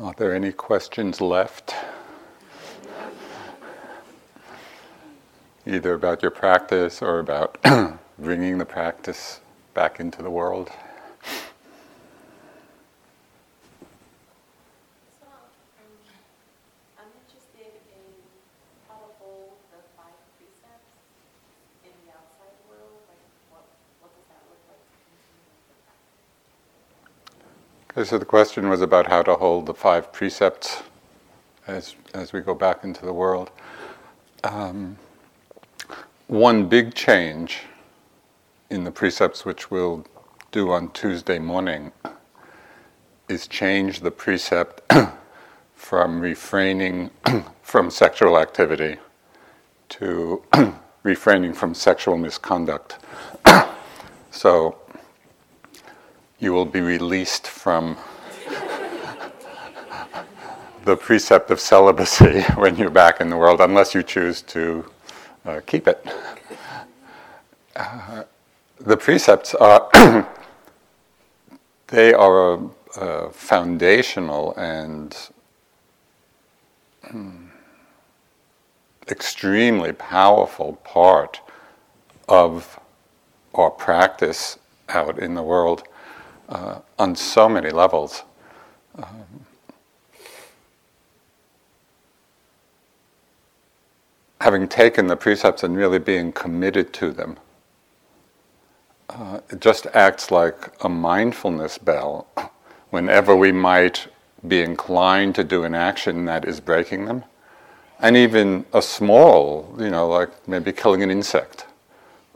Are there any questions left? Either about your practice or about bringing the practice back into the world? So the question was about how to hold the five precepts as, as we go back into the world. Um, one big change in the precepts, which we'll do on Tuesday morning, is change the precept from refraining from sexual activity to refraining from sexual misconduct. so you will be released from the precept of celibacy when you're back in the world, unless you choose to uh, keep it. Uh, the precepts are they are a, a foundational and hmm, extremely powerful part of our practice out in the world uh, on so many levels. Um, having taken the precepts and really being committed to them, uh, it just acts like a mindfulness bell whenever we might be inclined to do an action that is breaking them. And even a small, you know, like maybe killing an insect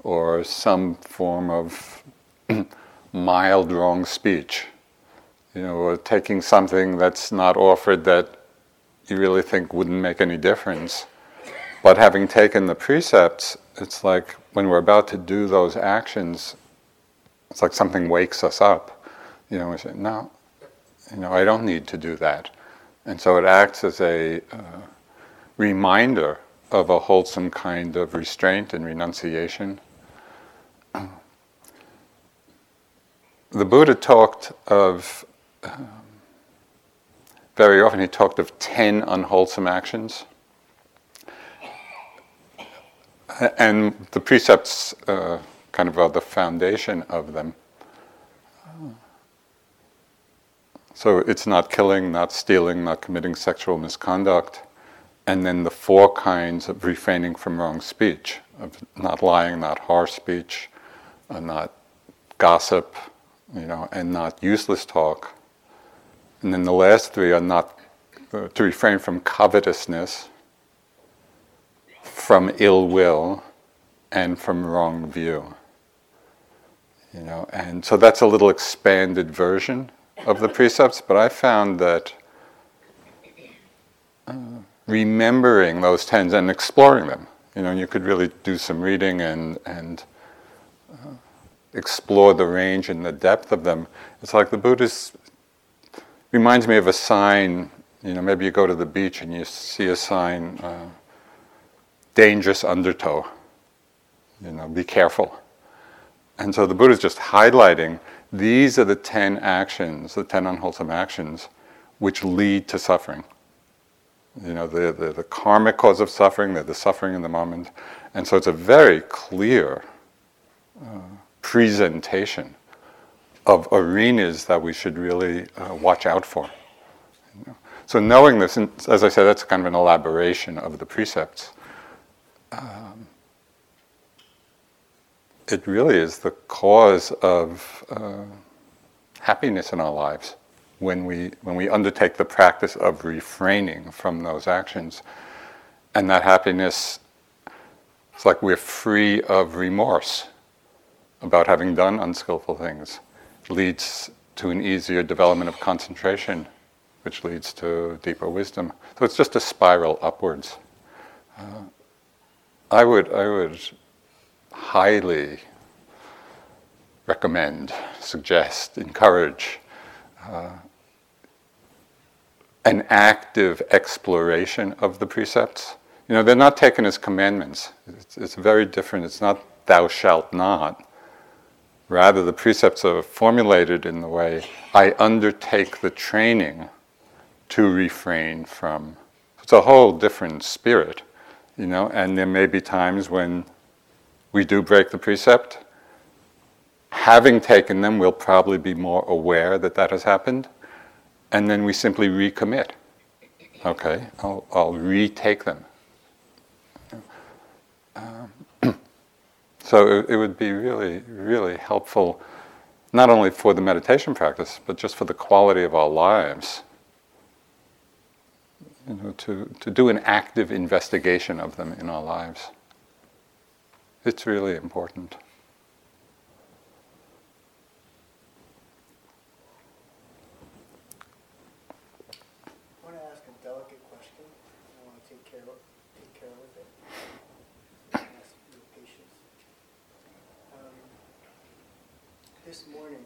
or some form of mild wrong speech, you know, or taking something that's not offered that you really think wouldn't make any difference. But having taken the precepts, it's like when we're about to do those actions, it's like something wakes us up. You know, we say, no, you know, I don't need to do that. And so it acts as a uh, reminder of a wholesome kind of restraint and renunciation. The Buddha talked of, um, very often he talked of 10 unwholesome actions. And the precepts uh, kind of are the foundation of them. So it's not killing, not stealing, not committing sexual misconduct, and then the four kinds of refraining from wrong speech, of not lying, not harsh speech, uh, not gossip, you know, and not useless talk. And then the last three are not uh, to refrain from covetousness, from ill will, and from wrong view. You know, and so that's a little expanded version of the precepts, but I found that uh, remembering those tens and exploring them, you know, you could really do some reading and, and explore the range and the depth of them. It's like the Buddhist reminds me of a sign. You know, maybe you go to the beach and you see a sign, uh, dangerous undertow. You know, be careful. And so the Buddha is just highlighting these are the 10 actions, the 10 unwholesome actions, which lead to suffering. You know, they're, they're the karmic cause of suffering, they're the suffering in the moment. And so it's a very clear uh, presentation of arenas that we should really uh, watch out for. So, knowing this, and as I said, that's kind of an elaboration of the precepts. Um, it really is the cause of uh, happiness in our lives when we when we undertake the practice of refraining from those actions, and that happiness, it's like we're free of remorse about having done unskillful things leads to an easier development of concentration, which leads to deeper wisdom. So it's just a spiral upwards. Uh, I would, I would highly recommend, suggest, encourage uh, an active exploration of the precepts. You know, they're not taken as commandments. It's, it's very different. It's not thou shalt not. Rather, the precepts are formulated in the way I undertake the training to refrain from. It's a whole different spirit, you know, and there may be times when we do break the precept. Having taken them, we'll probably be more aware that that has happened, and then we simply recommit. Okay, I'll, I'll retake them. Um, so it, it would be really, really helpful, not only for the meditation practice, but just for the quality of our lives you know, to, to do an active investigation of them in our lives. It's really important. I want to ask a delicate question. I want to take care of, take care of it. Ask your patience. Um, this morning,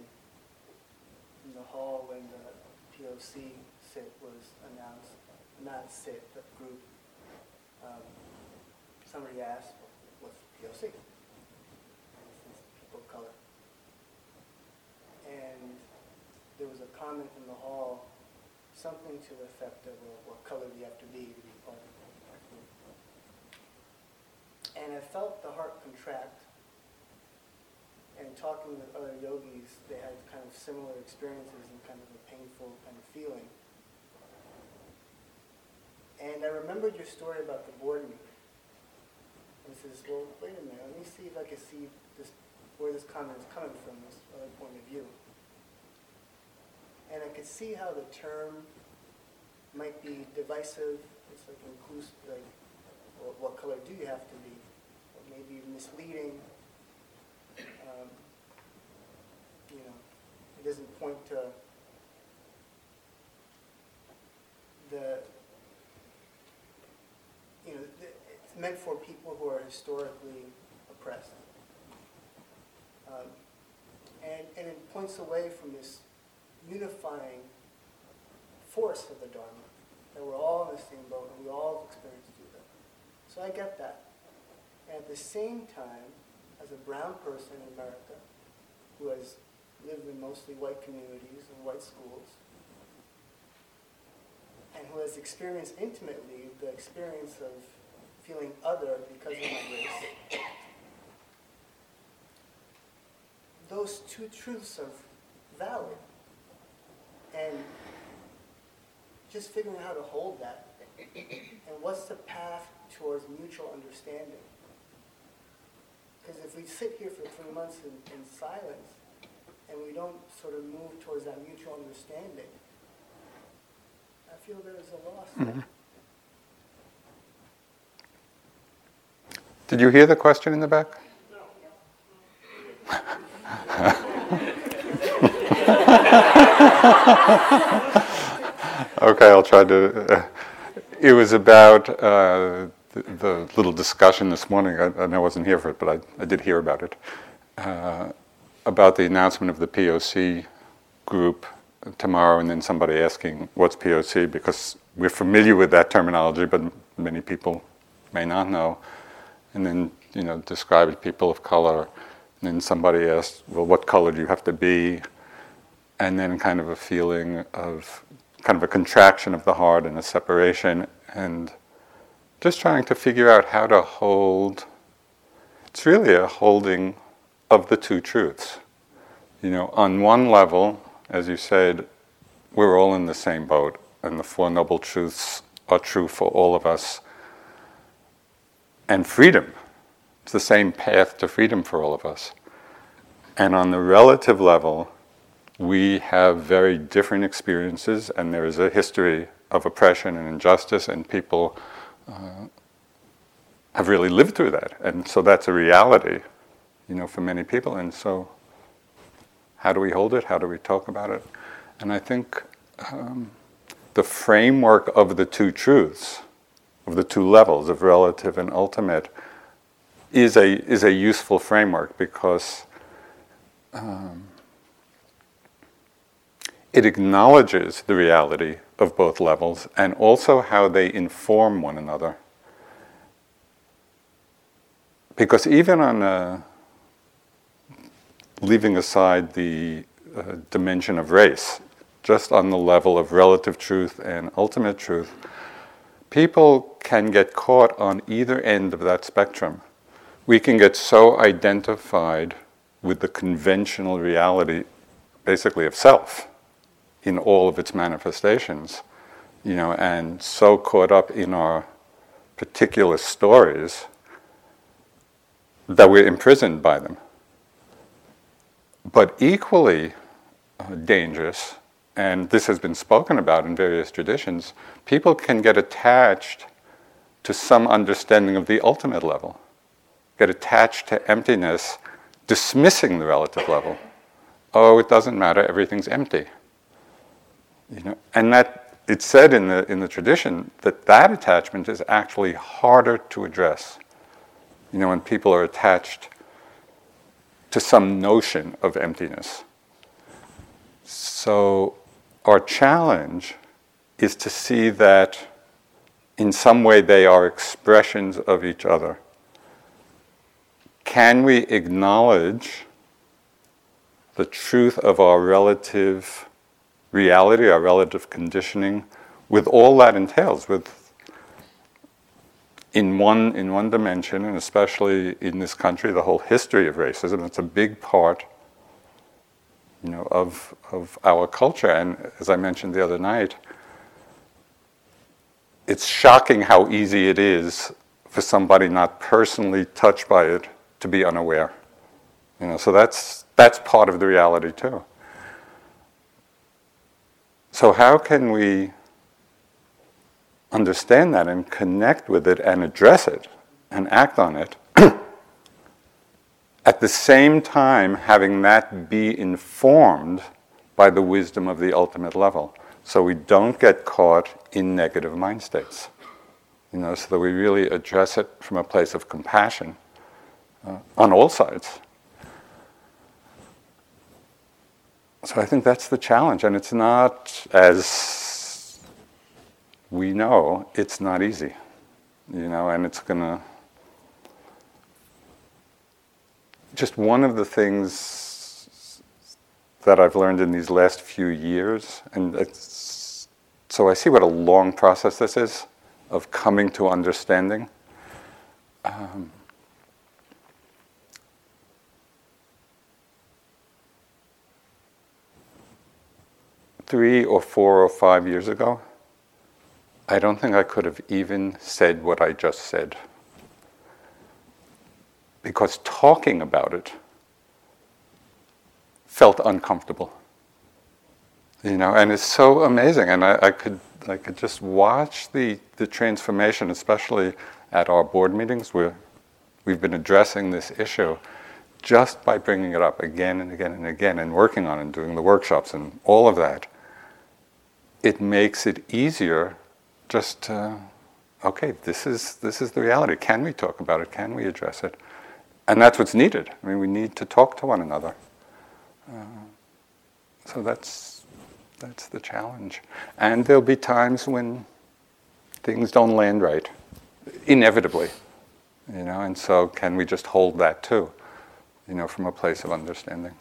in the hall when the POC sit was announced, not sit, but group, um, somebody asked, what's POC. people of color. And there was a comment in the hall, something to the effect of, well, what color do you have to be to be part of the group? And I felt the heart contract. And talking with other yogis, they had kind of similar experiences and kind of a painful kind of feeling. And I remembered your story about the board meeting and says, well, wait a minute, let me see if I can see this, where this comment is coming from, this other point of view. And I could see how the term might be divisive. It's like inclusive, like, well, what color do you have to be? Or maybe misleading. Um, you know, it doesn't point to the, you know, the, meant for people who are historically oppressed. Um, and, and it points away from this unifying force of the Dharma, that we're all in the same boat and we all experience dukkha. So I get that. And at the same time, as a brown person in America who has lived in mostly white communities and white schools, and who has experienced intimately the experience of feeling other because of my race. Those two truths are valid. And just figuring out how to hold that. And what's the path towards mutual understanding? Because if we sit here for three months in, in silence and we don't sort of move towards that mutual understanding, I feel there's a loss. Mm-hmm. Did you hear the question in the back? No. Okay, I'll try to. Uh, it was about uh, the, the, little discussion this morning, I, I, wasn't here for it, but I, I did hear about it, uh, about the announcement of the POC group tomorrow, and then somebody asking what's POC, because we're familiar with that terminology, but many people may not know and then you know described people of color. And then somebody asked, "Well, what color do you have to be?" And then kind of a feeling of kind of a contraction of the heart and a separation, and just trying to figure out how to hold. It's really a holding of the two truths. You know, on one level, as you said, we're all in the same boat, and the Four Noble Truths are true for all of us and freedom. It's the same path to freedom for all of us. And on the relative level, we have very different experiences, and there is a history of oppression and injustice, and people uh, have really lived through that. And so that's a reality, you know, for many people. And so, how do we hold it? How do we talk about it? And I think um, the framework of the two truths of the two levels of relative and ultimate is a, is a useful framework because um, it acknowledges the reality of both levels and also how they inform one another. Because even on a, leaving aside the uh, dimension of race, just on the level of relative truth and ultimate truth, people can get caught on either end of that spectrum. We can get so identified with the conventional reality, basically, of self in all of its manifestations, you know, and so caught up in our particular stories that we're imprisoned by them. But equally uh, dangerous, and this has been spoken about in various traditions, people can get attached to some understanding of the ultimate level, get attached to emptiness, dismissing the relative level. Oh, it doesn't matter, everything's empty. You know, and that it's said in the in the tradition that that attachment is actually harder to address. You know, when people are attached to some notion of emptiness. So our challenge is to see that in some way they are expressions of each other. Can we acknowledge the truth of our relative reality, our relative conditioning, with all that entails, with in one in one dimension, and especially in this country, the whole history of racism. It's a big part, you know, of of our culture. And as I mentioned the other night, it's shocking how easy it is for somebody not personally touched by it to be unaware. You know, so that's that's part of the reality too. So how can we understand that and connect with it and address it and act on it, at the same time having that be informed by the wisdom of the ultimate level. So we don't get caught in negative mind states. You know, so that we really address it from a place of compassion uh, on all sides. So I think that's the challenge, and it's not as we know it's not easy, you know, and it's going to. Just one of the things that I've learned in these last few years, and so I see what a long process this is of coming to understanding. Um, three or four or five years ago, I don't think I could have even said what I just said. Because talking about it felt uncomfortable. You know, and it's so amazing. And I, I could I could just watch the, the transformation, especially at our board meetings where we've been addressing this issue just by bringing it up again and again and again and working on it and doing the workshops and all of that. It makes it easier just uh, okay, this is this is the reality. Can we talk about it? Can we address it? And that's what's needed. I mean, we need to talk to one another. Uh, so that's that's the challenge. And there'll be times when things don't land right, inevitably, you know. And so, can we just hold that too, you know, from a place of understanding?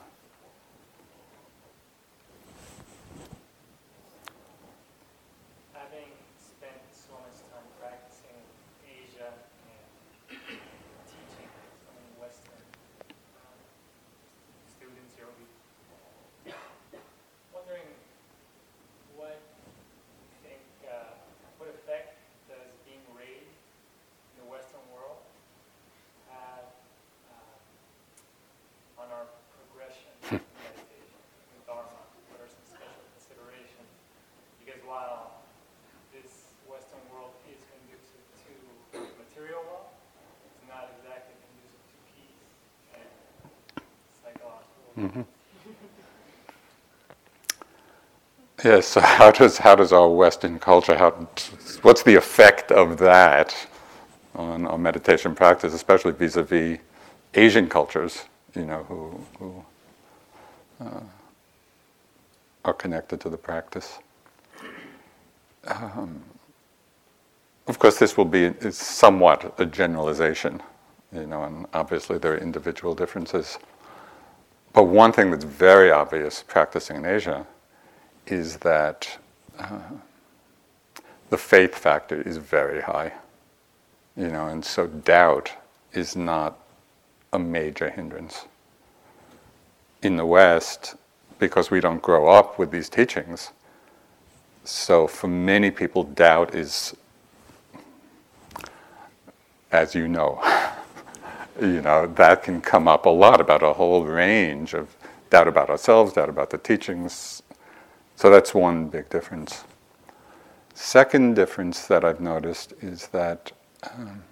Mm-hmm. Yes. So how does how does our Western culture how what's the effect of that on our meditation practice, especially vis-a-vis Asian cultures, you know, who who uh, are connected to the practice. Um, of course, this will be somewhat a generalization, you know, and obviously there are individual differences. But one thing that's very obvious practicing in Asia is that uh, the faith factor is very high, you know, and so doubt is not a major hindrance. In the West, because we don't grow up with these teachings, so for many people, doubt is, as you know, you know, that can come up a lot about a whole range of doubt about ourselves, doubt about the teachings. So that's one big difference. Second difference that I've noticed is that um,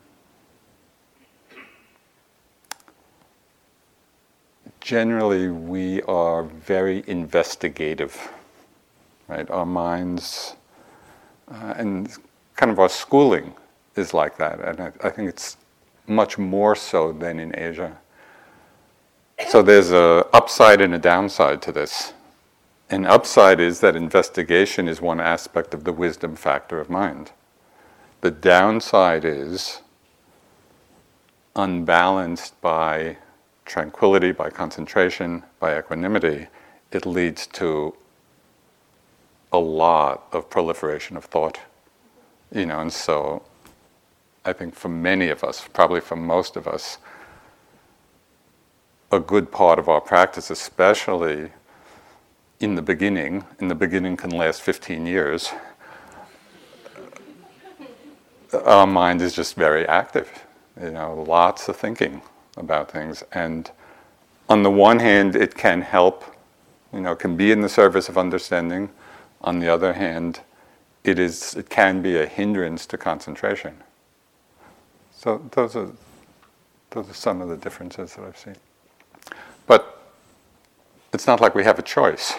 generally we are very investigative, right? Our minds uh, and kind of our schooling is like that, and I, I think it's much more so than in Asia. So there's a upside and a downside to this. An upside is that investigation is one aspect of the wisdom factor of mind. The downside is unbalanced by tranquility, by concentration, by equanimity, it leads to a lot of proliferation of thought. You know, and so I think for many of us, probably for most of us, a good part of our practice, especially in the beginning, in the beginning can last 15 years, our mind is just very active. You know, lots of thinking about things. And on the one hand, it can help, you know, can be in the service of understanding. On the other hand, it is it can be a hindrance to concentration. So those are those are some of the differences that I've seen. But it's not like we have a choice.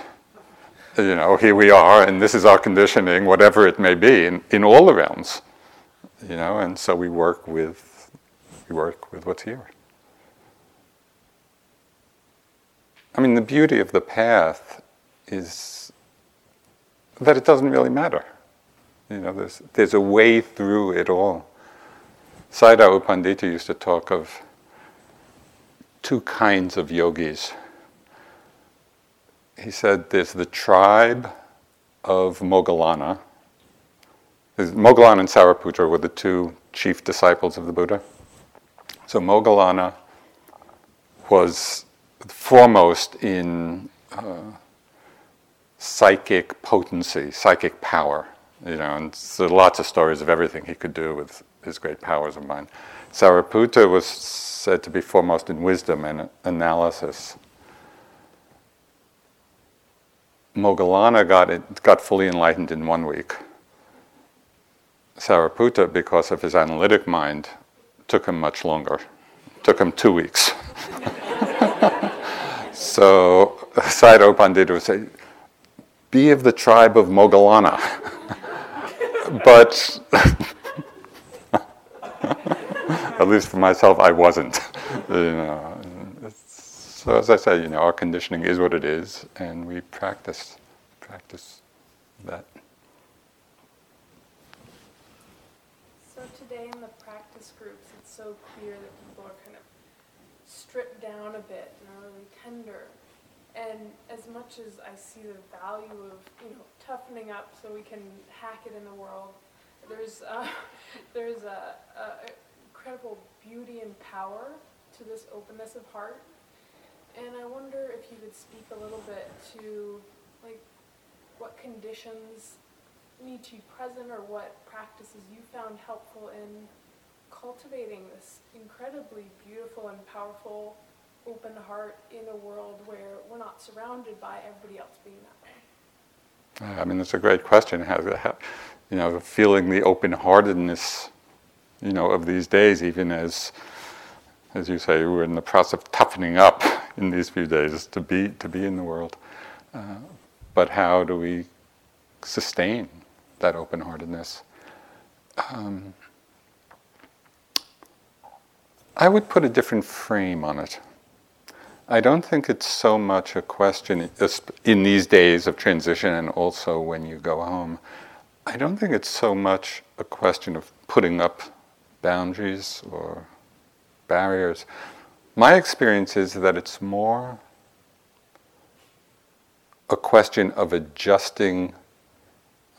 You know, here we are, and this is our conditioning, whatever it may be, in, in all the realms. You know, and so we work with we work with what's here. I mean, the beauty of the path is that it doesn't really matter. You know, there's, there's a way through it all. Sayadaw Pandita used to talk of two kinds of yogis. He said there's the tribe of Moggallana. Moggallana and Sariputta were the two chief disciples of the Buddha. So Moggallana was foremost in uh, psychic potency, psychic power. You know, and are lots of stories of everything he could do with his great powers of mind. Sariputta was said to be foremost in wisdom and analysis. Moggallana got, it, got fully enlightened in one week. Sariputta, because of his analytic mind, took him much longer. Took him two weeks. so Sayadaw Pandita would say, be of the tribe of Moggallana. but at least for myself, I wasn't. you know. So as I said, you know, our conditioning is what it is, and we practice, practice that. So today in the practice groups, it's so clear that people are kind of stripped down a bit and are really tender. And as much as I see the value of you know toughening up so we can hack it in the world, there's uh, there's a, a incredible beauty and power to this openness of heart. And I wonder if you could speak a little bit to like what conditions need to be present or what practices you found helpful in cultivating this incredibly beautiful and powerful open heart in a world where we're not surrounded by everybody else being that way. Uh, I mean, that's a great question. How, how you know, feeling the open-heartedness you know, of these days, even as, as you say, we're in the process of toughening up in these few days to be to be in the world. Uh, but how do we sustain that open-heartedness? Um, I would put a different frame on it. I don't think it's so much a question in these days of transition and also when you go home. I don't think it's so much a question of putting up boundaries or barriers. My experience is that it's more a question of adjusting.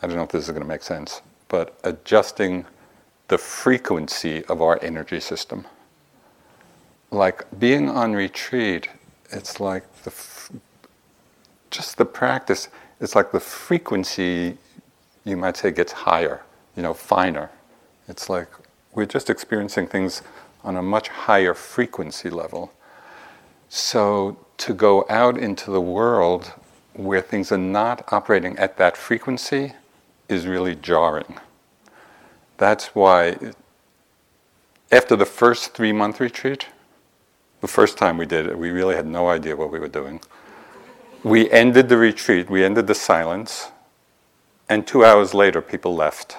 I don't know if this is going to make sense, but adjusting the frequency of our energy system. Like being on retreat, it's like the just the practice. It's like the frequency, you might say, gets higher, you know, finer. It's like we're just experiencing things on a much higher frequency level. So to go out into the world where things are not operating at that frequency is really jarring. That's why, after the first three month retreat, the first time we did it, we really had no idea what we were doing. We ended the retreat, we ended the silence, and two hours later, people left.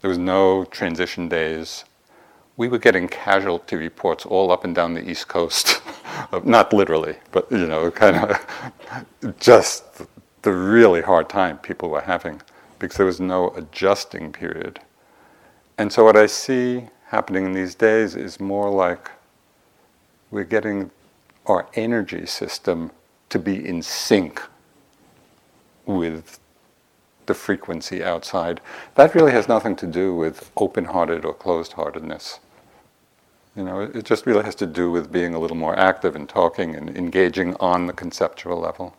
There was no transition days. We were getting casualty reports all up and down the East Coast. Uh, not literally, but you know, kind of just the really hard time people were having because there was no adjusting period. And so, what I see happening in these days is more like we're getting our energy system to be in sync with the frequency outside. That really has nothing to do with open hearted or closed heartedness. You know, it just really has to do with being a little more active and talking and engaging on the conceptual level.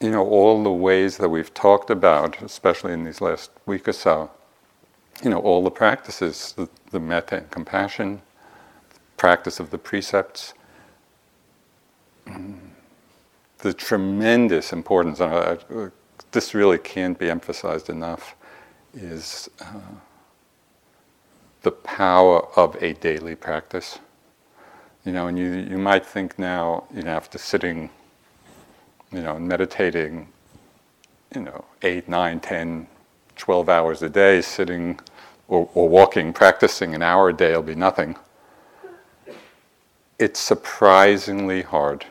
You know, all the ways that we've talked about, especially in these last week or so, you know, all the practices, the, the metta and compassion, practice of the precepts, the tremendous importance, and uh, this really can't be emphasized enough, is uh, the power of a daily practice. You know, and you, you might think now, you know, after sitting, you know, meditating, you know, eight, nine, ten, twelve hours a day, sitting or, or walking, practicing an hour a day will be nothing. It's surprisingly hard.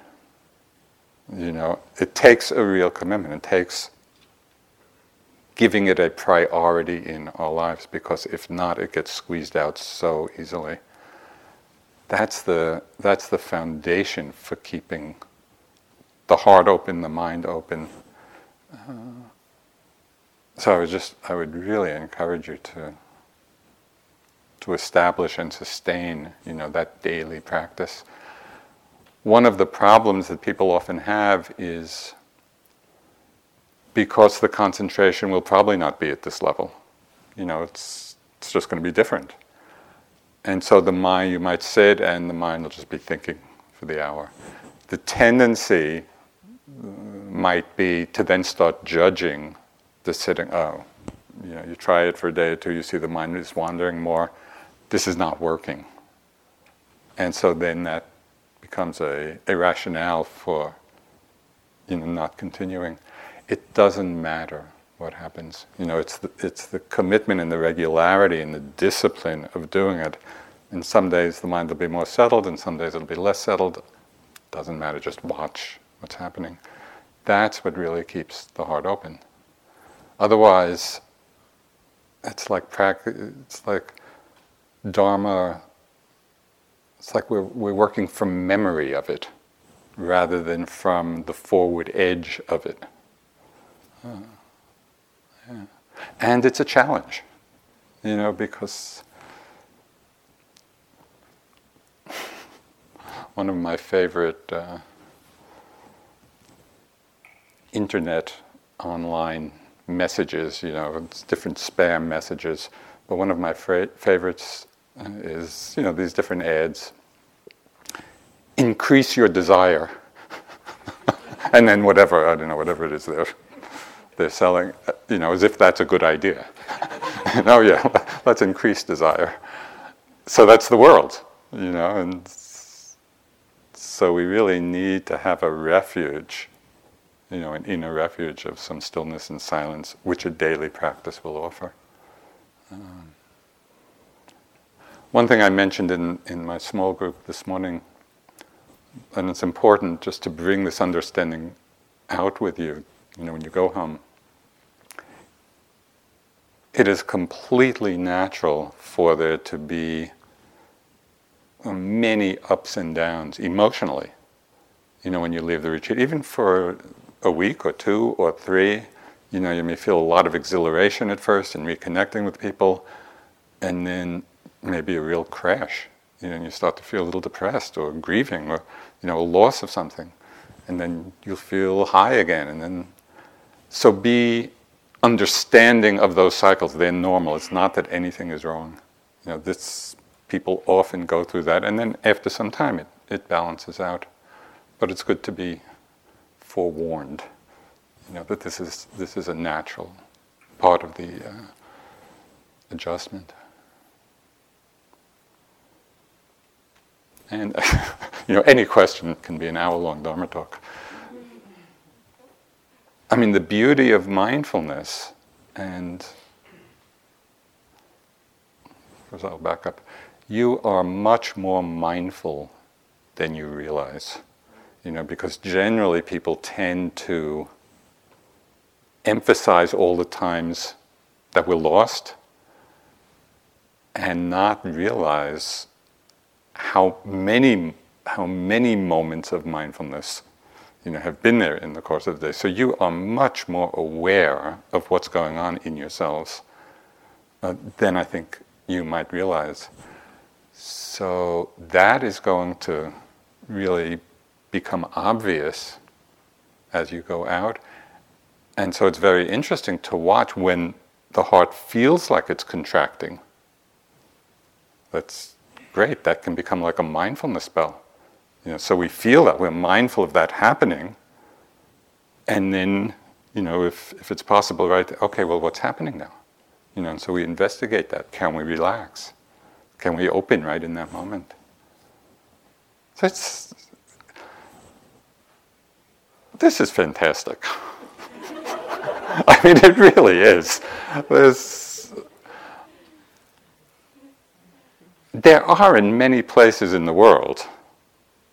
You know, it takes a real commitment. It takes giving it a priority in our lives because if not, it gets squeezed out so easily. That's the, that's the foundation for keeping the heart open, the mind open. Uh, so I would just, I would really encourage you to to establish and sustain, you know, that daily practice. One of the problems that people often have is because the concentration will probably not be at this level. You know, it's it's just going to be different. And so the mind, you might sit and the mind will just be thinking for the hour. The tendency uh, might be to then start judging the sitting. Oh, you know, you try it for a day or two, you see the mind is wandering more this is not working. And so then that becomes a, a rationale for you know, not continuing. It doesn't matter what happens. You know, it's the, it's the commitment and the regularity and the discipline of doing it. And some days the mind will be more settled, and some days it'll be less settled. Doesn't matter, just watch what's happening. That's what really keeps the heart open. Otherwise, it's like practice. It's like Dharma, it's like we're, we're working from memory of it rather than from the forward edge of it. Uh, yeah. And it's a challenge, you know, because one of my favorite uh, internet online messages, you know, it's different spam messages, but one of my fra- favorites is you know these different ads. Increase your desire, and then whatever I don't know whatever it is they're they're selling, you know, as if that's a good idea. oh yeah, let's increase desire. So that's the world, you know, and so we really need to have a refuge, you know, an inner refuge of some stillness and silence, which a daily practice will offer. Um, one thing I mentioned in, in my small group this morning, and it's important just to bring this understanding out with you, you know, when you go home. It is completely natural for there to be uh, many ups and downs emotionally. You know, when you leave the retreat, even for a week or two or three, you know, you may feel a lot of exhilaration at first and reconnecting with people, and then maybe a real crash. You know, and you start to feel a little depressed or grieving or, you know, a loss of something. And then you'll feel high again. And then, so be understanding of those cycles. They're normal. It's not that anything is wrong. You know, this, people often go through that. And then after some time, it, it balances out. But it's good to be forewarned you know, that this is, this is a natural part of the uh, adjustment. And, you know, any question can be an hour-long Dharma talk. I mean, the beauty of mindfulness, and I'll back up. You are much more mindful than you realize, you know, because generally people tend to emphasize all the times that we're lost and not realize how many how many moments of mindfulness you know have been there in the course of the day. So you are much more aware of what's going on in yourselves uh, than i think you might realize. So that is going to really become obvious as you go out. And so it's very interesting to watch when the heart feels like it's contracting. That's great. That can become like a mindfulness bell. You know, so we feel that we're mindful of that happening, and then, you know, if, if it's possible, right? Okay, well, what's happening now? You know, and so we investigate that. Can we relax? Can we open right in that moment? So it's this is fantastic. I mean, it really is. There's, there are in many places in the world,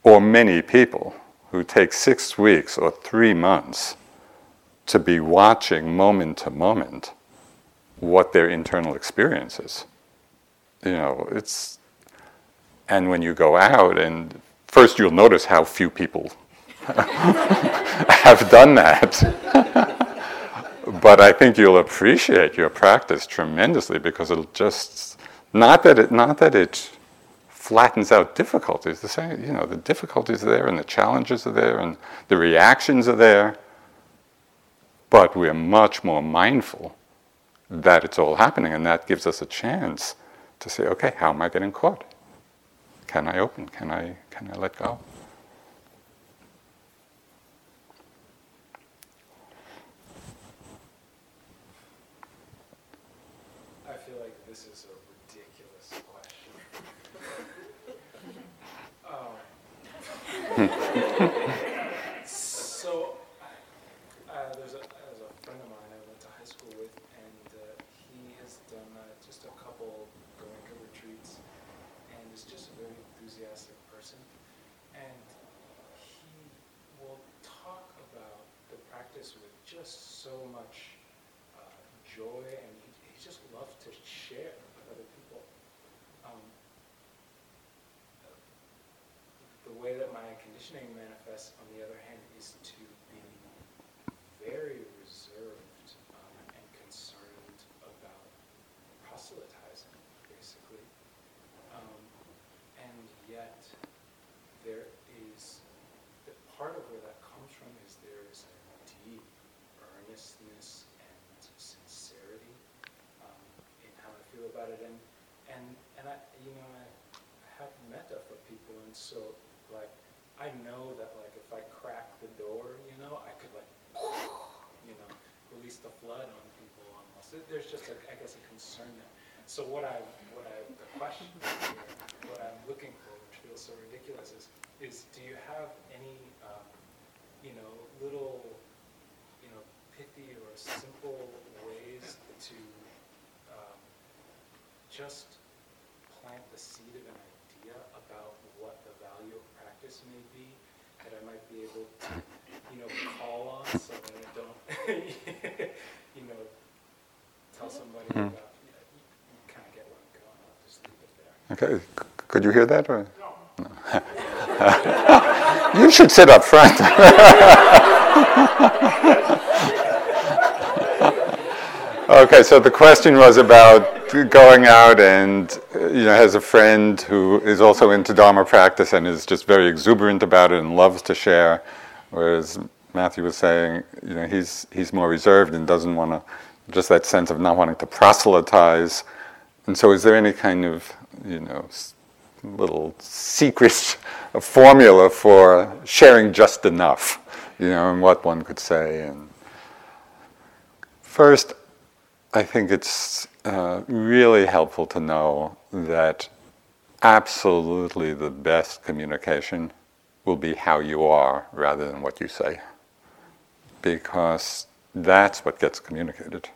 or many people, who take six weeks or three months to be watching moment to moment what their internal experience is. You know, it's, and when you go out, and first you'll notice how few people have done that. but I think you'll appreciate your practice tremendously because it'll just not that it not that it flattens out difficulties. The same, you know, the difficulties are there and the challenges are there and the reactions are there, but we're much more mindful that it's all happening, and that gives us a chance to say, okay, how am I getting caught? Can I open? Can I can I let go? so, uh, there's, a, there's a friend of mine I went to high school with, and uh, he has done uh, just a couple Goenka retreats, and is just a very enthusiastic person. And he will talk about the practice with just so much uh, joy, and he, he just loves to share with other people. Um, the way that my conditioning manifests, on the other hand, is to be very reserved um, and concerned about proselytizing, basically. Um, and yet, there is, the part of where that comes from is there is a deep earnestness and sincerity um, in how I feel about it. And, and, and I, you know, I have metta for people, and so like I know that like if I crack the door, you know, I could like, you know, release the flood on people almost. There's just a, I guess a concern there. So what I, what I, the question here, what I'm looking for, which feels so ridiculous, is, is do you have any, um, you know, little, you know, pithy or simple ways to um, just plant the seed of an idea about what the value of practice may be that I might be able to, you know, call on so that I don't, you know, tell somebody Hmm. about, you, know, you, you kind of get where I'm going. I'll just leave it there. Okay, Could you hear that? Or? No. you should sit up front. okay, so the question was about going out and you know has a friend who is also into Dharma practice and is just very exuberant about it and loves to share, whereas Matthew was saying, you know, he's he's more reserved and doesn't want to, just that sense of not wanting to proselytize. And so, is there any kind of you know little secret formula for sharing just enough, you know, and what one could say? And first, I think it's uh, really helpful to know that absolutely the best communication will be how you are rather than what you say. Because that's what gets communicated.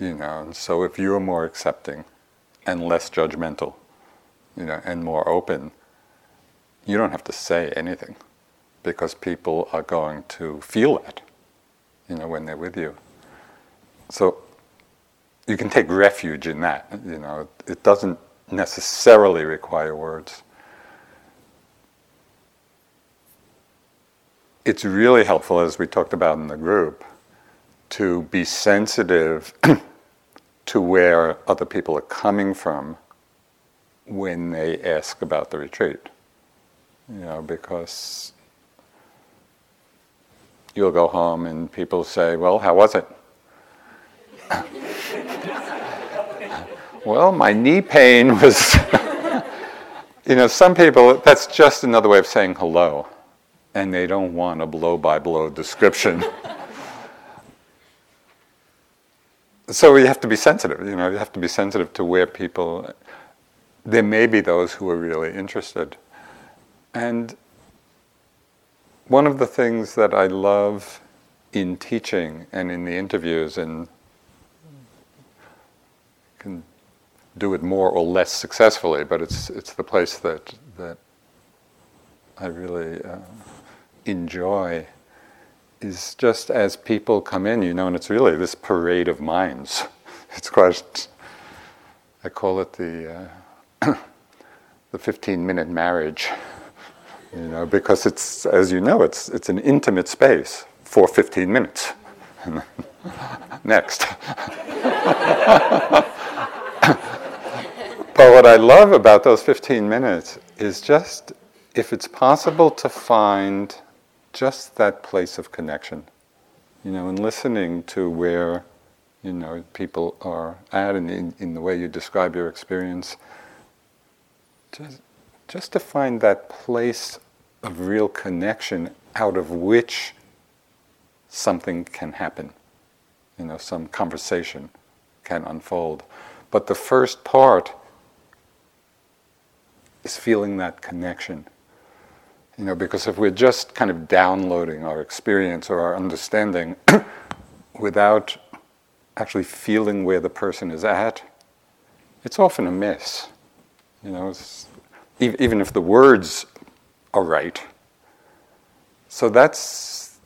You know, and so if you're more accepting and less judgmental, you know, and more open, you don't have to say anything because people are going to feel that, you know, when they're with you. So you can take refuge in that. You know, it doesn't necessarily require words. It's really helpful, as we talked about in the group, to be sensitive to where other people are coming from when they ask about the retreat. You know, because you'll go home and people say, Well, how was it? well, my knee pain was. you know, some people, that's just another way of saying hello, and they don't want a blow by blow description. so you have to be sensitive, you know, you have to be sensitive to where people. There may be those who are really interested. And one of the things that I love in teaching and in the interviews and can do it more or less successfully, but it's it's the place that that I really uh, enjoy. Is just as people come in, you know, and it's really this parade of minds. It's quite. I call it the uh, the fifteen minute marriage. You know, because it's as you know, it's it's an intimate space for fifteen minutes. Next. but what I love about those 15 minutes is just if it's possible to find just that place of connection, you know, and listening to where, you know, people are at and in, in the way you describe your experience, just, just to find that place of real connection out of which something can happen, you know, some conversation can unfold. But the first part is feeling that connection. You know, because if we're just kind of downloading our experience or our understanding without actually feeling where the person is at, it's often a miss. You know, even if the words are right. So that's,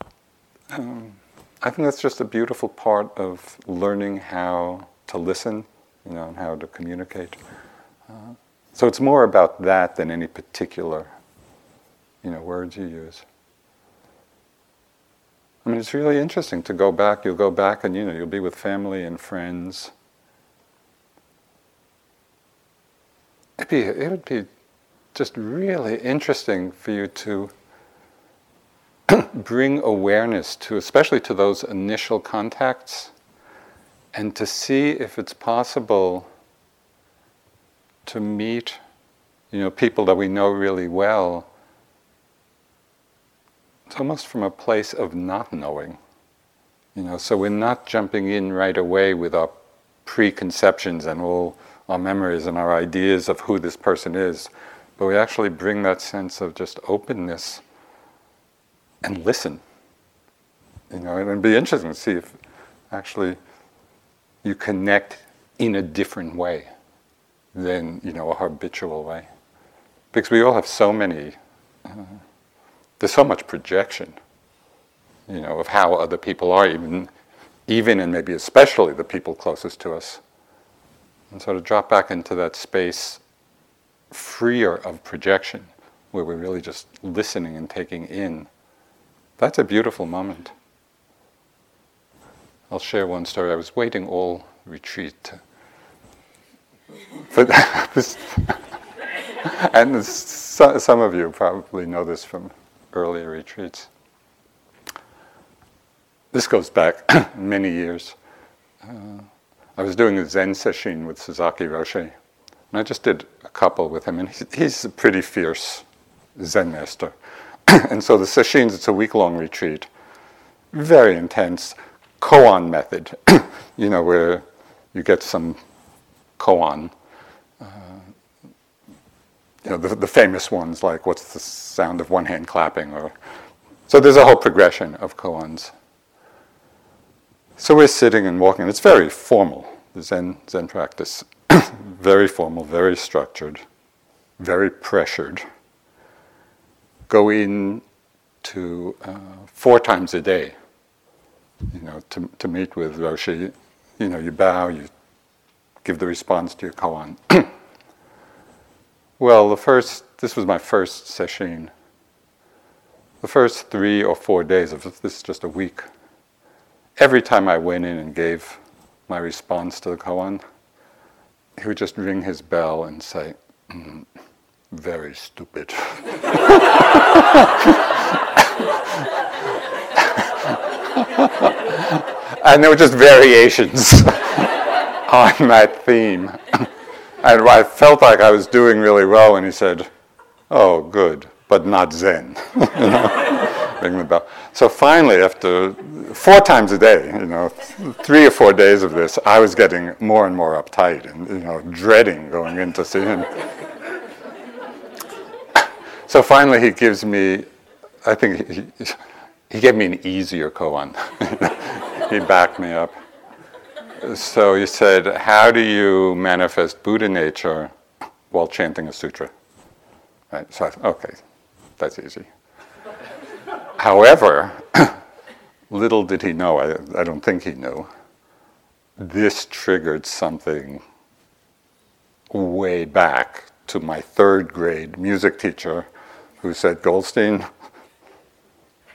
um, I think that's just a beautiful part of learning how to listen, you know, and how to communicate. Uh, so it's more about that than any particular, you know, words you use. I mean, it's really interesting to go back. You'll go back and, you know, you'll be with family and friends. It'd be, it would be just really interesting for you to bring awareness to, especially to those initial contacts, and to see if it's possible to meet, you know, people that we know really well. It's almost from a place of not knowing, you know. So we're not jumping in right away with our preconceptions and all our memories and our ideas of who this person is, but we actually bring that sense of just openness and listen. You know, and it'd be interesting to see if actually you connect in a different way than you know a habitual way, because we all have so many. Uh, there's so much projection, you know, of how other people are, even, even and maybe especially the people closest to us. And so to drop back into that space freer of projection, where we're really just listening and taking in. That's a beautiful moment. I'll share one story. I was waiting all retreat this, and some of you probably know this from earlier retreats. This goes back many years. Uh, I was doing a Zen session with Sasaki Roshi, and I just did a couple with him, and he's, he's a pretty fierce Zen master. and so the sessions, it's a week-long retreat, very intense, koan method, you know, where you get some koan, uh, you know, the, the famous ones like what's the sound of one hand clapping, or so there's a whole progression of koans. So we're sitting and walking. It's very formal, the Zen, Zen practice. very formal, very structured, very pressured. Go in to uh, four times a day, you know, to, to meet with Roshi. You know, you bow, you give the response to your koan. well, the first, this was my first session. The first three or four days of this is just a week every time I went in and gave my response to the koan, he would just ring his bell and say, mm, very stupid. and there were just variations on that theme. and I felt like I was doing really well and he said, oh, good, but not Zen. ring the bell. So finally, after four times a day, you know, three or four days of this, I was getting more and more uptight and, you know, dreading going in to see him. so finally, he gives me, I think he, he gave me an easier koan. he backed me up. So he said, How do you manifest Buddha nature while chanting a sutra? Right, so I okay, that's easy. However, little did he know, I, I don't think he knew, this triggered something way back to my third grade music teacher who said, Goldstein,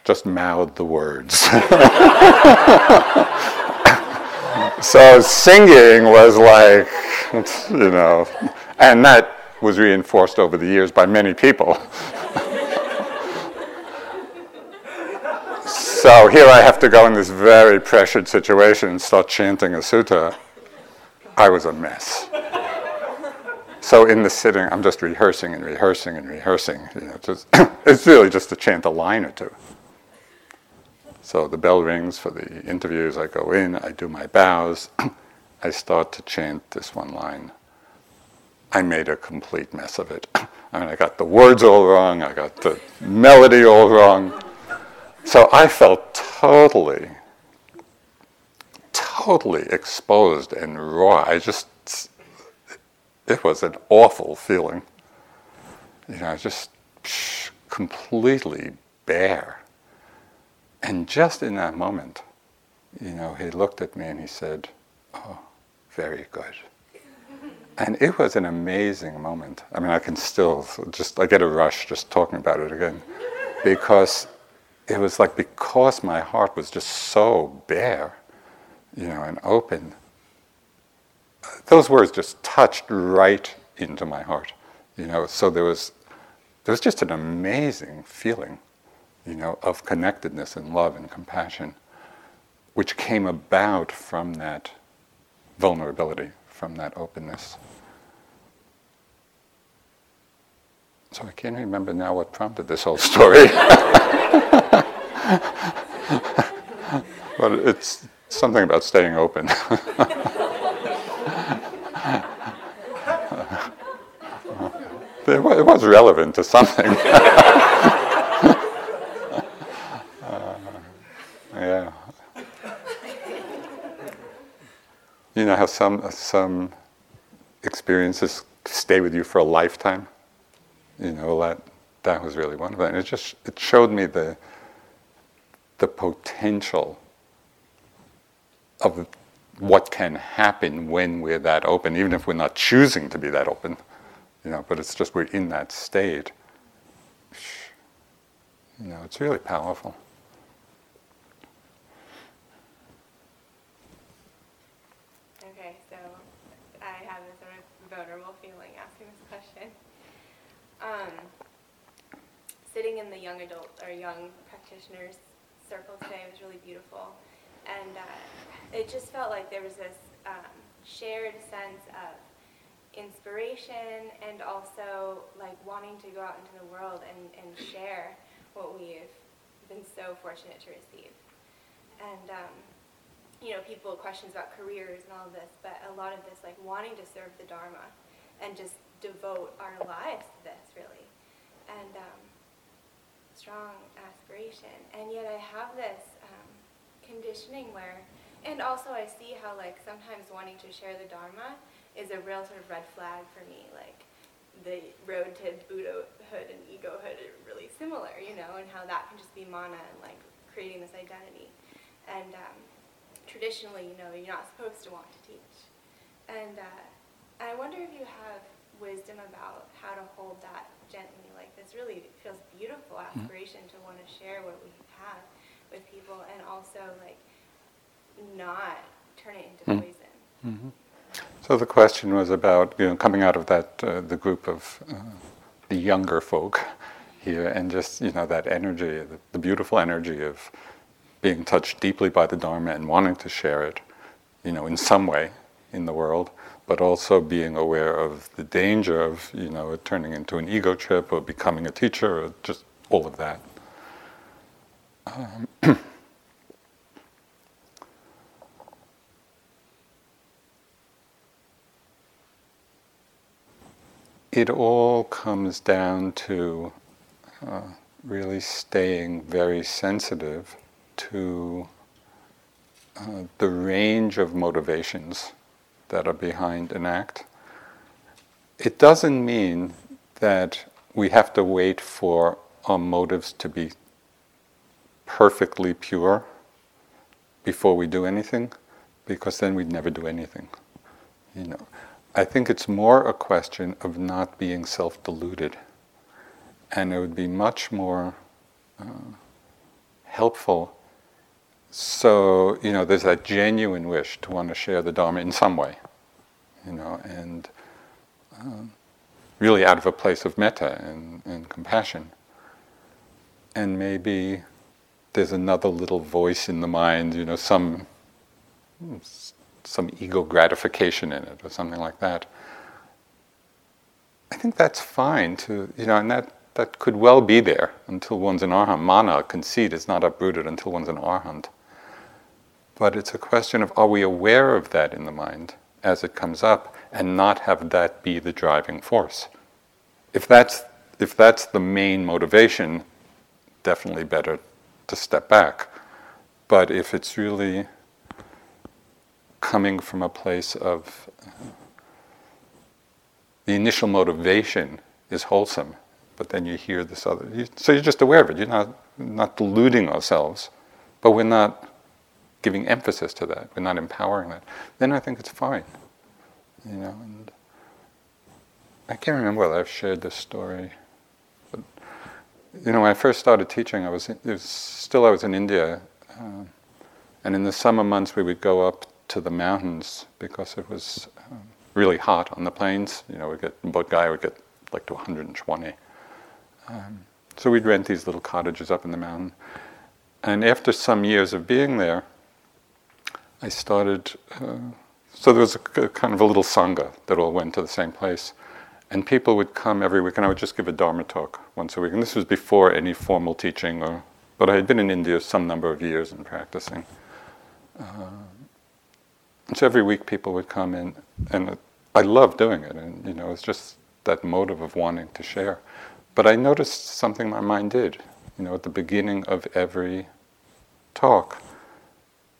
just mouth the words. so singing was like, you know, and that was reinforced over the years by many people. So here I have to go in this very pressured situation and start chanting a sutta. I was a mess. So in the sitting, I'm just rehearsing and rehearsing and rehearsing. You know, just, it's really just to chant a line or two. So the bell rings for the interviews. I go in, I do my bows, I start to chant this one line. I made a complete mess of it. I mean, I got the words all wrong, I got the melody all wrong. So I felt totally, totally exposed and raw. I just, it was an awful feeling. You know, just completely bare. And just in that moment, you know, he looked at me and he said, Oh, very good. And it was an amazing moment. I mean, I can still just, I get a rush just talking about it again. Because it was like because my heart was just so bare, you know, and open, those words just touched right into my heart, you know. So there was, there was just an amazing feeling, you know, of connectedness and love and compassion, which came about from that vulnerability, from that openness. So I can't remember now what prompted this whole story. but it's something about staying open. it was relevant to something. uh, yeah. You know how some some experiences stay with you for a lifetime you know that that was really one of them. It just it showed me the the potential of what can happen when we're that open, even if we're not choosing to be that open. you know, but it's just we're in that state. You know, it's really powerful. Okay, so I have this sort of vulnerable feeling asking this question. Um, sitting in the young adult or young practitioners circle today was really beautiful, and uh, it just felt like there was this um, shared sense of inspiration and also like wanting to go out into the world and, and share what we've been so fortunate to receive. And um, you know, people questions about careers and all this, but a lot of this like wanting to serve the Dharma and just devote our lives to this really. And um, strong aspiration. And yet I have this um, conditioning where, and also I see how like sometimes wanting to share the Dharma is a real sort of red flag for me. Like the road to Buddhahood and egohood are really similar, you know, and how that can just be mana and like creating this identity. And um, traditionally, you know, you're not supposed to want to teach. And uh, I wonder if you have wisdom about how to hold that gently. Like this really feels beautiful mm-hmm. aspiration mm-hmm. to want to share what we have with people, and also like not turn it into mm-hmm. poison. Mm-hmm. So the question was about you know coming out of that uh, the group of uh, the younger folk here, and just you know that energy, the, the, beautiful energy of being touched deeply by the Dharma and wanting to share it, you know, in some way in the world, but also being aware of the danger of you know it turning into an ego trip or becoming a teacher or just all of that. Um, it all comes down to uh, really staying very sensitive to uh, the range of motivations that are behind an act. It doesn't mean that we have to wait for our motives to be perfectly pure before we do anything, because then we'd never do anything. You know, I think it's more a question of not being self deluded. And it would be much more uh, helpful. So, you know, there's that genuine wish to want to share the Dharma in some way, you know, and um, really out of a place of metta and, and compassion. And maybe there's another little voice in the mind, you know, some some ego gratification in it or something like that. I think that's fine to, you know, and that, that could well be there until one's an arhat. Mana, conceit, is not uprooted until one's an arhat. But it's a question of are we aware of that in the mind as it comes up and not have that be the driving force? If that's, if that's the main motivation, definitely better to step back. But if it's really coming from a place of uh, the initial motivation is wholesome, but then you hear this other. You, so you're just aware of it. You're not not deluding ourselves, but we're not giving emphasis to that. We're not empowering that. Then I think it's fine. You know, and I can't remember whether I've shared this story. But, you know, when I first started teaching, I was, was still I was in India, uh, and in the summer months we would go up to the mountains because it was um, really hot on the plains. You know, we get guy would get like to 120. Um, so we'd rent these little cottages up in the mountain. And after some years of being there, I started. Uh, so there was a, a, kind of a little sangha that all went to the same place, and people would come every week, and I would just give a dharma talk once a week. And this was before any formal teaching, or but I had been in India some number of years and practicing. Uh, so every week people would come in, and I loved doing it, and you know, it's just that motive of wanting to share. But I noticed something my mind did. You know, at the beginning of every talk,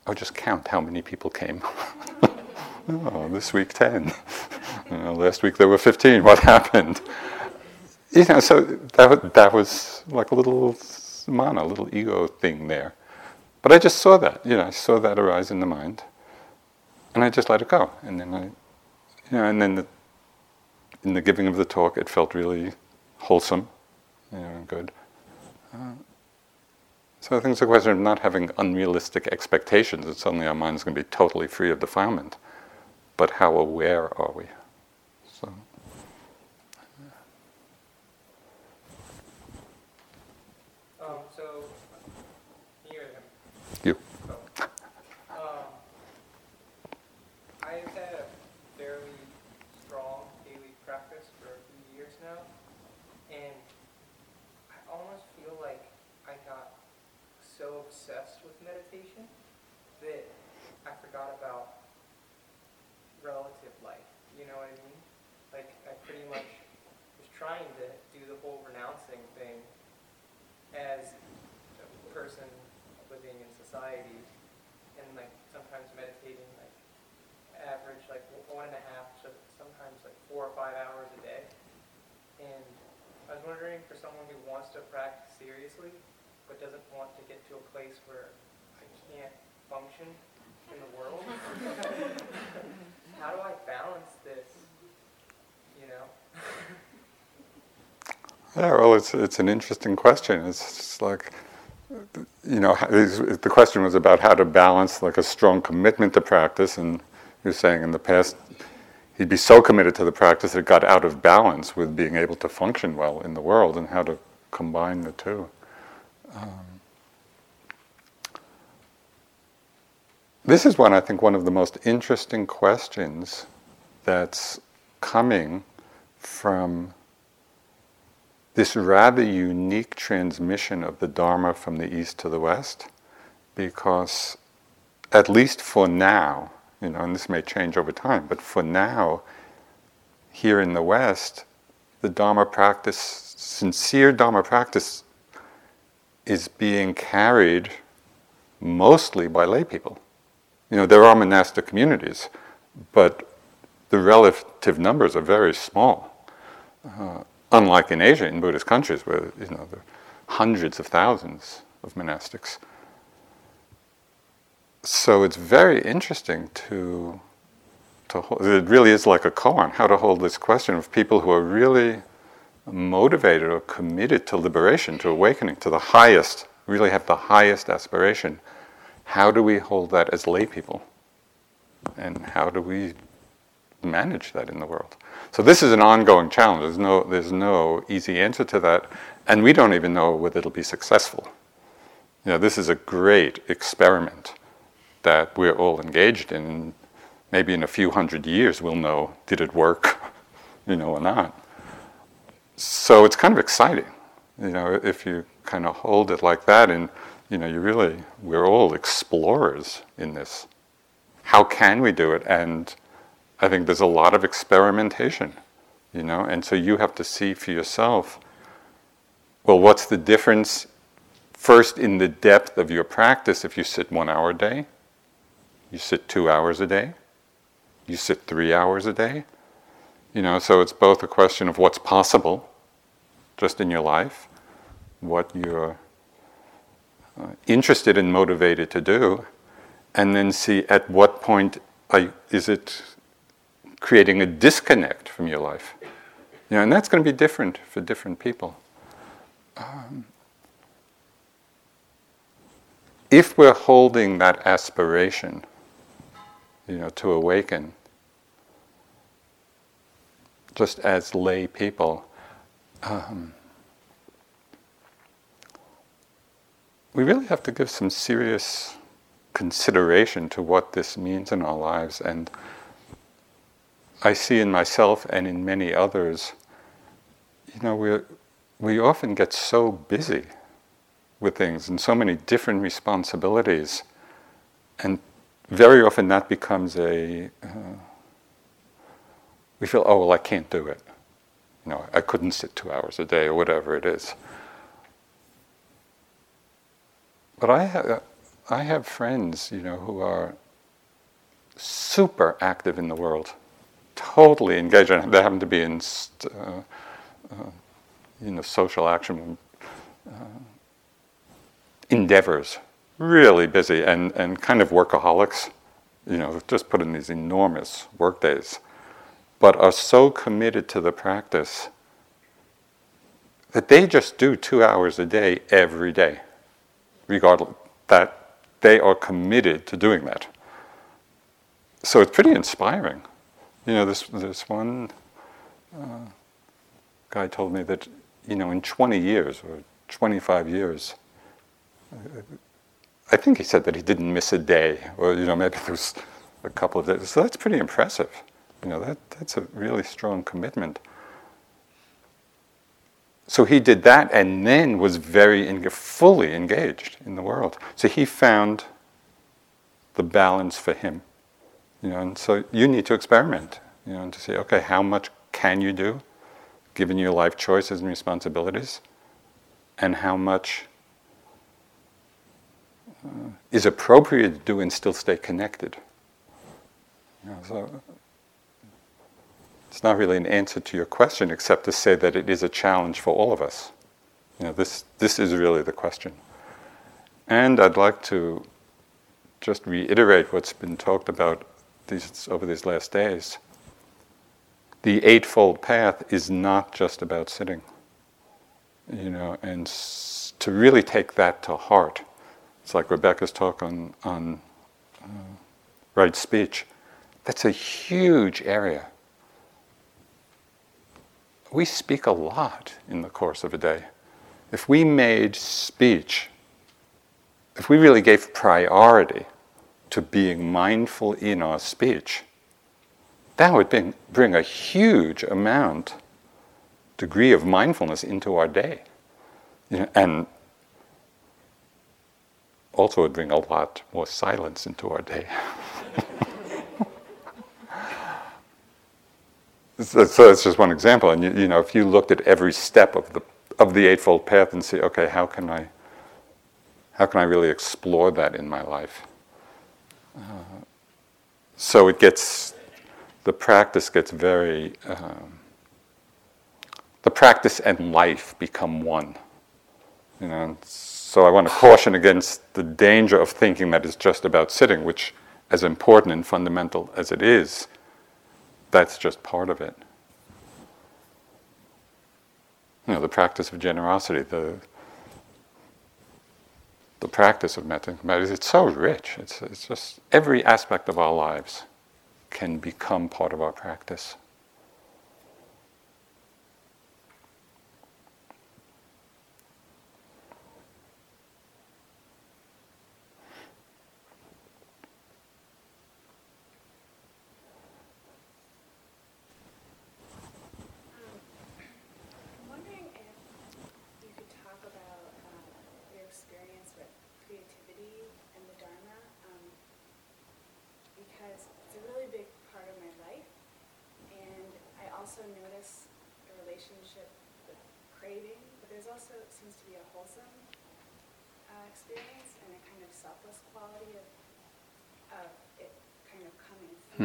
I would just count how many people came. oh, this week ten. you know, last week there were fifteen. What happened? You know, so that that was like a little mana, a little ego thing there. But I just saw that. You know, I saw that arise in the mind and I just let it go. And then I, you know, and then the, in the giving of the talk, it felt really wholesome, you know, good. Uh, so I think it's a question of not having unrealistic expectations that suddenly our mind is going to be totally free of defilement, but how aware are we? So. Um, so, here I am. You. Um, I've had a fairly strong daily practice for a few years now, and I almost feel like I got so obsessed with meditation that I forgot about relative life. You know what I mean? Like, I pretty much was trying to do the whole renouncing thing as a person living in society and like sometimes meditating like average like one and a half to sometimes like four or five hours a day. And I was wondering for someone who wants to practice seriously but doesn't want to get to a place where I can't function in the world, how do I balance this? You know? Yeah, well, it's it's an interesting question. It's like, you know, the question was about how to balance like a strong commitment to practice, and you're saying in the past he'd be so committed to the practice that it got out of balance with being able to function well in the world, and how to combine the two. Um, this is one I think one of the most interesting questions that's coming from this rather unique transmission of the Dharma from the East to the West, because at least for now, you know, and this may change over time, but for now, here in the West, the Dharma practice, sincere Dharma practice, is being carried mostly by lay people. You know, there are monastic communities, but the relative numbers are very small. Uh, Unlike in Asia, in Buddhist countries, where you know there are hundreds of thousands of monastics. So it's very interesting to to hold, it really is like a koan, how to hold this question of people who are really motivated or committed to liberation, to awakening, to the highest, really have the highest aspiration. How do we hold that as lay people? And how do we manage that in the world? So this is an ongoing challenge. There's no, there's no easy answer to that, and we don't even know whether it'll be successful. You know, this is a great experiment that we're all engaged in. Maybe in a few hundred years we'll know did it work, you know, or not. So it's kind of exciting, you know, if you kind of hold it like that, and you know, you really we're all explorers in this. How can we do it? And I think there's a lot of experimentation, you know, and so you have to see for yourself well, what's the difference first in the depth of your practice if you sit one hour a day, you sit two hours a day, you sit three hours a day? You know, so it's both a question of what's possible just in your life, what you're uh, interested and motivated to do, and then see at what point is it creating a disconnect from your life. You know, and that's going to be different for different people. Um, if we're holding that aspiration, you know, to awaken, just as lay people, um, we really have to give some serious consideration to what this means in our lives. And I see in myself and in many others, you know, we we often get so busy with things and so many different responsibilities, and very often that becomes a uh, we feel, oh well, I can't do it. You know, I couldn't sit two hours a day or whatever it is. But I have, I have friends, you know, who are super active in the world totally engaged. and They happen to be in, uh, uh, you know, social action uh, endeavors, really busy and, and kind of workaholics. You know, just put in these enormous work days. but are so committed to the practice that they just do two hours a day every day, regardless that they are committed to doing that. So it's pretty inspiring. You know, this this one uh, guy told me that you know in 20 years or 25 years, uh, I think he said that he didn't miss a day, or you know maybe there was a couple of days. So that's pretty impressive. You know that that's a really strong commitment. So he did that and then was very fully engaged in the world. So he found the balance for him. You know, and so you need to experiment, you know, and to say, okay, how much can you do, given your life choices and responsibilities, and how much is appropriate to do and still stay connected. You know, so it's not really an answer to your question, except to say that it is a challenge for all of us. You know, this, this is really the question. And I'd like to just reiterate what's been talked about these, over these last days. The Eightfold Path is not just about sitting. You know, and to really take that to heart, it's like Rebecca's talk on, on uh, right speech. That's a huge area we speak a lot in the course of a day. If we made speech, if we really gave priority to being mindful in our speech, that would bring, bring a huge amount, degree of mindfulness into our day. You know, and also would bring a lot more silence into our day. So, that's just one example. And you, you, know, if you looked at every step of the of the eightfold path and see, okay, how can I how can I really explore that in my life? Uh, so it gets the practice gets very um, the practice and life become one. You know, so I want to caution against the danger of thinking that it's just about sitting, which, as important and fundamental as it is, that's just part of it. You know, the practice of generosity, the the practice of metta it's so rich. It's, it's just every aspect of our lives can become part of our practice.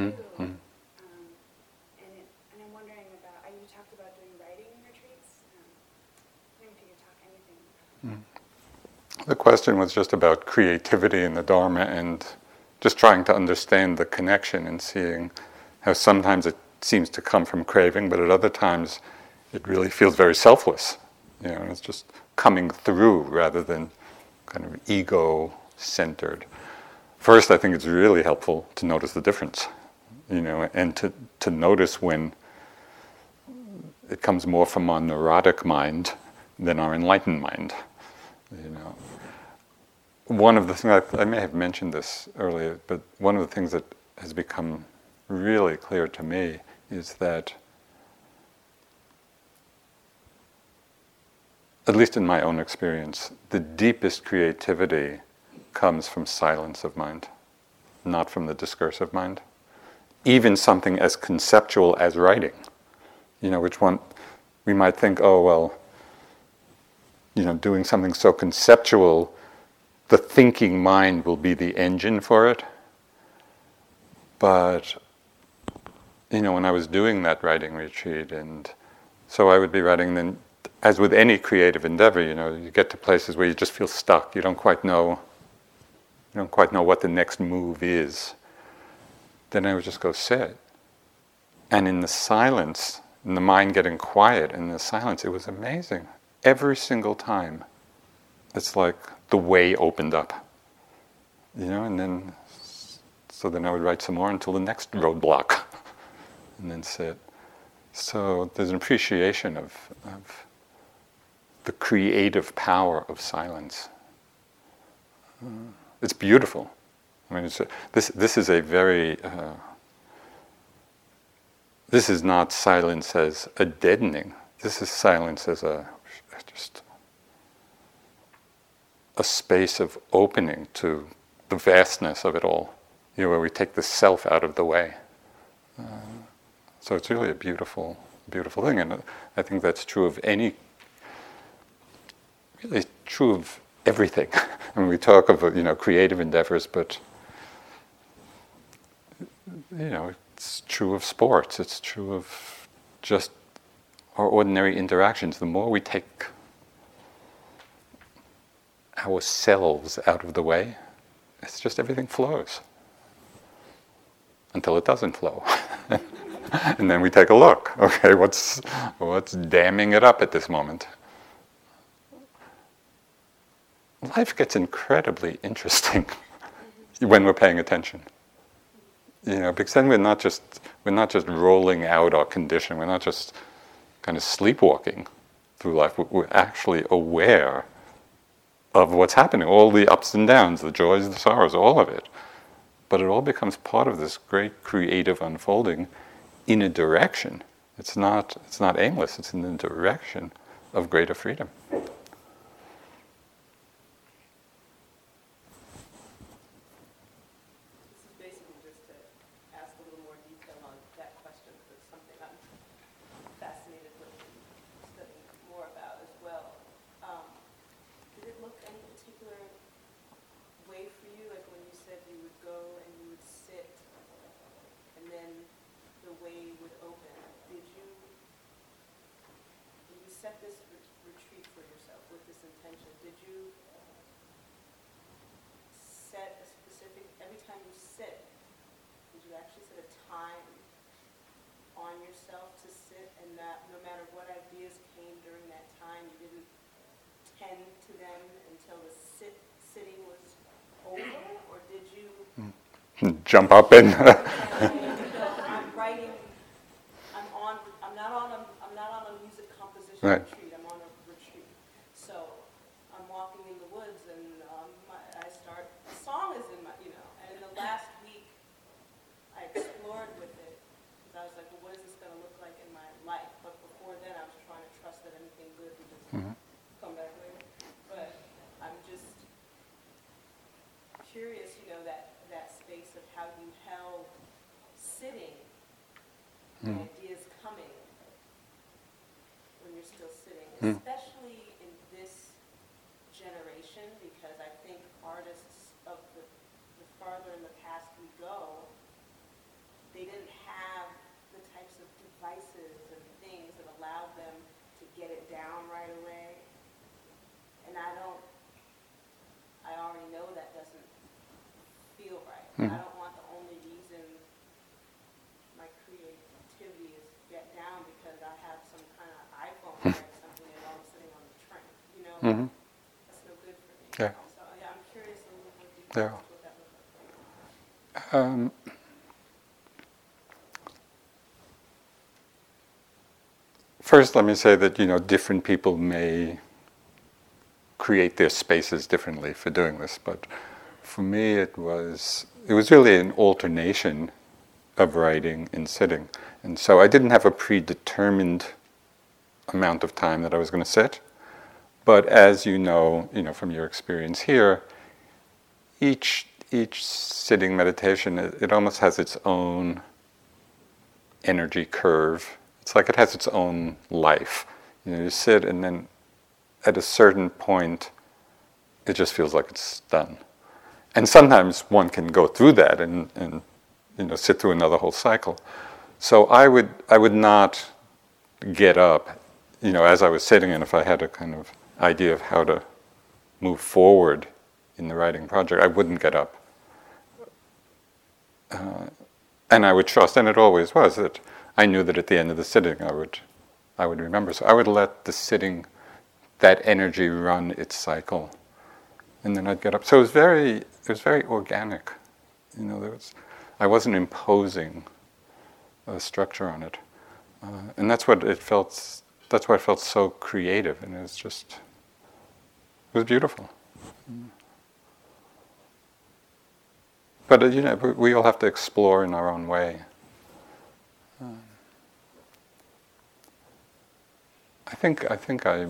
Mm-hmm. Um, and, it, and I'm wondering about, you talked about doing writing retreats. Um, if you could talk anything. Mm. The question was just about creativity in the Dharma and just trying to understand the connection and seeing how sometimes it seems to come from craving, but at other times it really feels very selfless. You know, it's just coming through rather than kind of ego centered. First, I think it's really helpful to notice the difference you know, and to, to notice when it comes more from our neurotic mind than our enlightened mind. You know, one of the things I, I may have mentioned this earlier, but one of the things that has become really clear to me is that, at least in my own experience, the deepest creativity comes from silence of mind, not from the discursive mind even something as conceptual as writing. You know, which one we might think, oh, well, you know, doing something so conceptual, the thinking mind will be the engine for it. But, you know, when I was doing that writing retreat, and so I would be writing, then, as with any creative endeavor, you know, you get to places where you just feel stuck. You don't quite know, you don't quite know what the next move is then I would just go sit. And in the silence, in the mind getting quiet, in the silence, it was amazing. Every single time, it's like the way opened up. You know, and then, so then I would write some more until the next roadblock, and then sit. So there's an appreciation of, of the creative power of silence. It's beautiful. I mean, a, this, this is a very, uh, this is not silence as a deadening. This is silence as a, just a space of opening to the vastness of it all, you know, where we take the self out of the way. Uh, so it's really a beautiful, beautiful thing, and I think that's true of any, really true of everything. I mean, we talk of you know creative endeavors, but you know it's true of sports. It's true of just our ordinary interactions. The more we take ourselves out of the way, it's just everything flows until it doesn't flow. and then we take a look. Okay, what's what's damming it up at this moment? Life gets incredibly interesting when we're paying attention. You know, because then we're not just we're not just rolling out our condition. We're not just kind of sleepwalking through life. We're actually aware of what's happening, all the ups and downs, the joys, the sorrows, all of it. But it all becomes part of this great creative unfolding in a direction. It's not, it's not aimless, it's in the direction of greater freedom. Jump up and. I'm writing. I'm on. I'm not on a. I'm not on a music composition right. retreat. I'm on a retreat. So I'm walking in the woods, and um, my, I start. A song is in my. You know. And in the last week, I explored with it because I was like, well, what is this going to look like in my life? But before then, I was trying to trust that anything good would just mm-hmm. come back later. But I'm just curious, you know, that that space of how you held sitting, mm. ideas coming when you're still sitting, mm. especially in this generation, because I think artists of the, the farther in the past we go, they didn't have the types of devices and things that allowed them to get it down right away. And I don't, I already know that doesn't feel right. Mm. I don't want the only reason my creativity is get down because I have some kind of iPhone or something and I'm sitting on the train. You know, mm-hmm. that's no good for me. Yeah. So yeah, I'm curious a little bit yeah. what that looks like. Um, First, let me say that you know different people may create their spaces differently for doing this, but for me, it was it was really an alternation of writing and sitting, and so I didn't have a predetermined amount of time that I was going to sit. But as you know, you know from your experience here, each each sitting meditation it, it almost has its own energy curve. It's like it has its own life. You know, you sit and then at a certain point, it just feels like it's done and sometimes one can go through that and, and you know sit through another whole cycle. So I would I would not get up, you know, as I was sitting, and if I had a kind of idea of how to move forward in the writing project, I wouldn't get up. Uh, and I would trust, and it always was, that I knew that at the end of the sitting I would, I would remember. So I would let the sitting, that energy run its cycle, and then I'd get up. So it was very, it was very organic. You know, there was, I wasn't imposing a structure on it, uh, and that's what it felt. That's why it felt so creative, and it was just, it was beautiful. But uh, you know, we all have to explore in our own way. Um, I think I think I,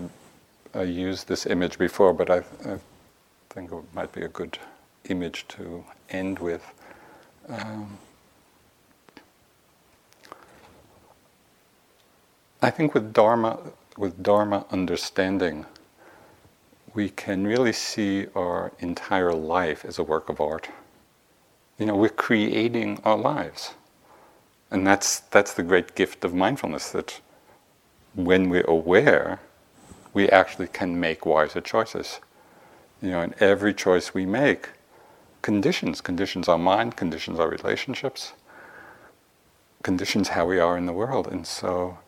I used this image before, but I, I, think it might be a good image to end with. Um, I think with Dharma, with Dharma understanding, we can really see our entire life as a work of art. You know, we're creating our lives. And that's, that's the great gift of mindfulness that when we're aware, we actually can make wiser choices. You know, and every choice we make conditions, conditions our mind, conditions our relationships, conditions how we are in the world. And so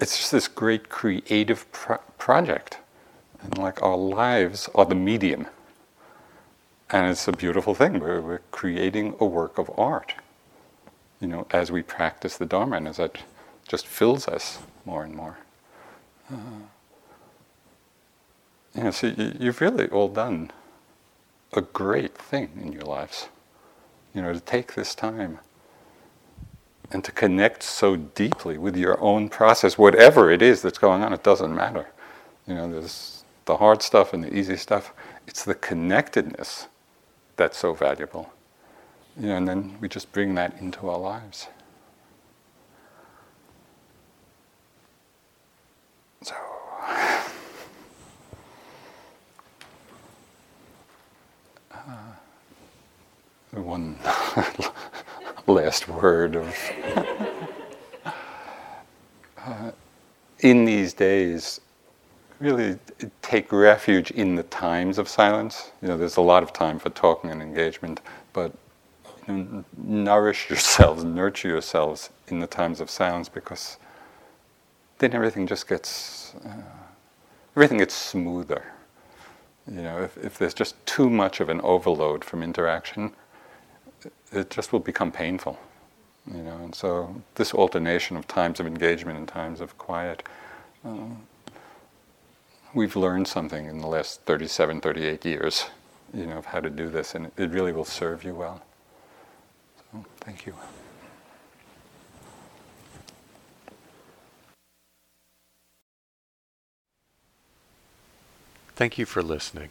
it's just this great creative pro- project. And like our lives are the medium. And it's a beautiful thing. We're, we're creating a work of art, you know, as we practice the Dharma and as that just fills us more and more. Uh, you you, you've really all done a great thing in your lives. You know, to take this time and to connect so deeply with your own process, whatever it is that's going on, it doesn't matter. You know, there's the hard stuff and the easy stuff. It's the connectedness that's so valuable. You know, and then we just bring that into our lives. One last word of. uh, in these days, really take refuge in the times of silence. You know, there's a lot of time for talking and engagement, but you know, nourish yourselves, nurture yourselves in the times of silence because then everything just gets uh, everything gets smoother. You know, if, if there's just too much of an overload from interaction, it just will become painful. You know, and so this alternation of times of engagement and times of quiet. Uh, we've learned something in the last 37, 38 years, you know, of how to do this, and it really will serve you well. So, thank you. Thank you for listening.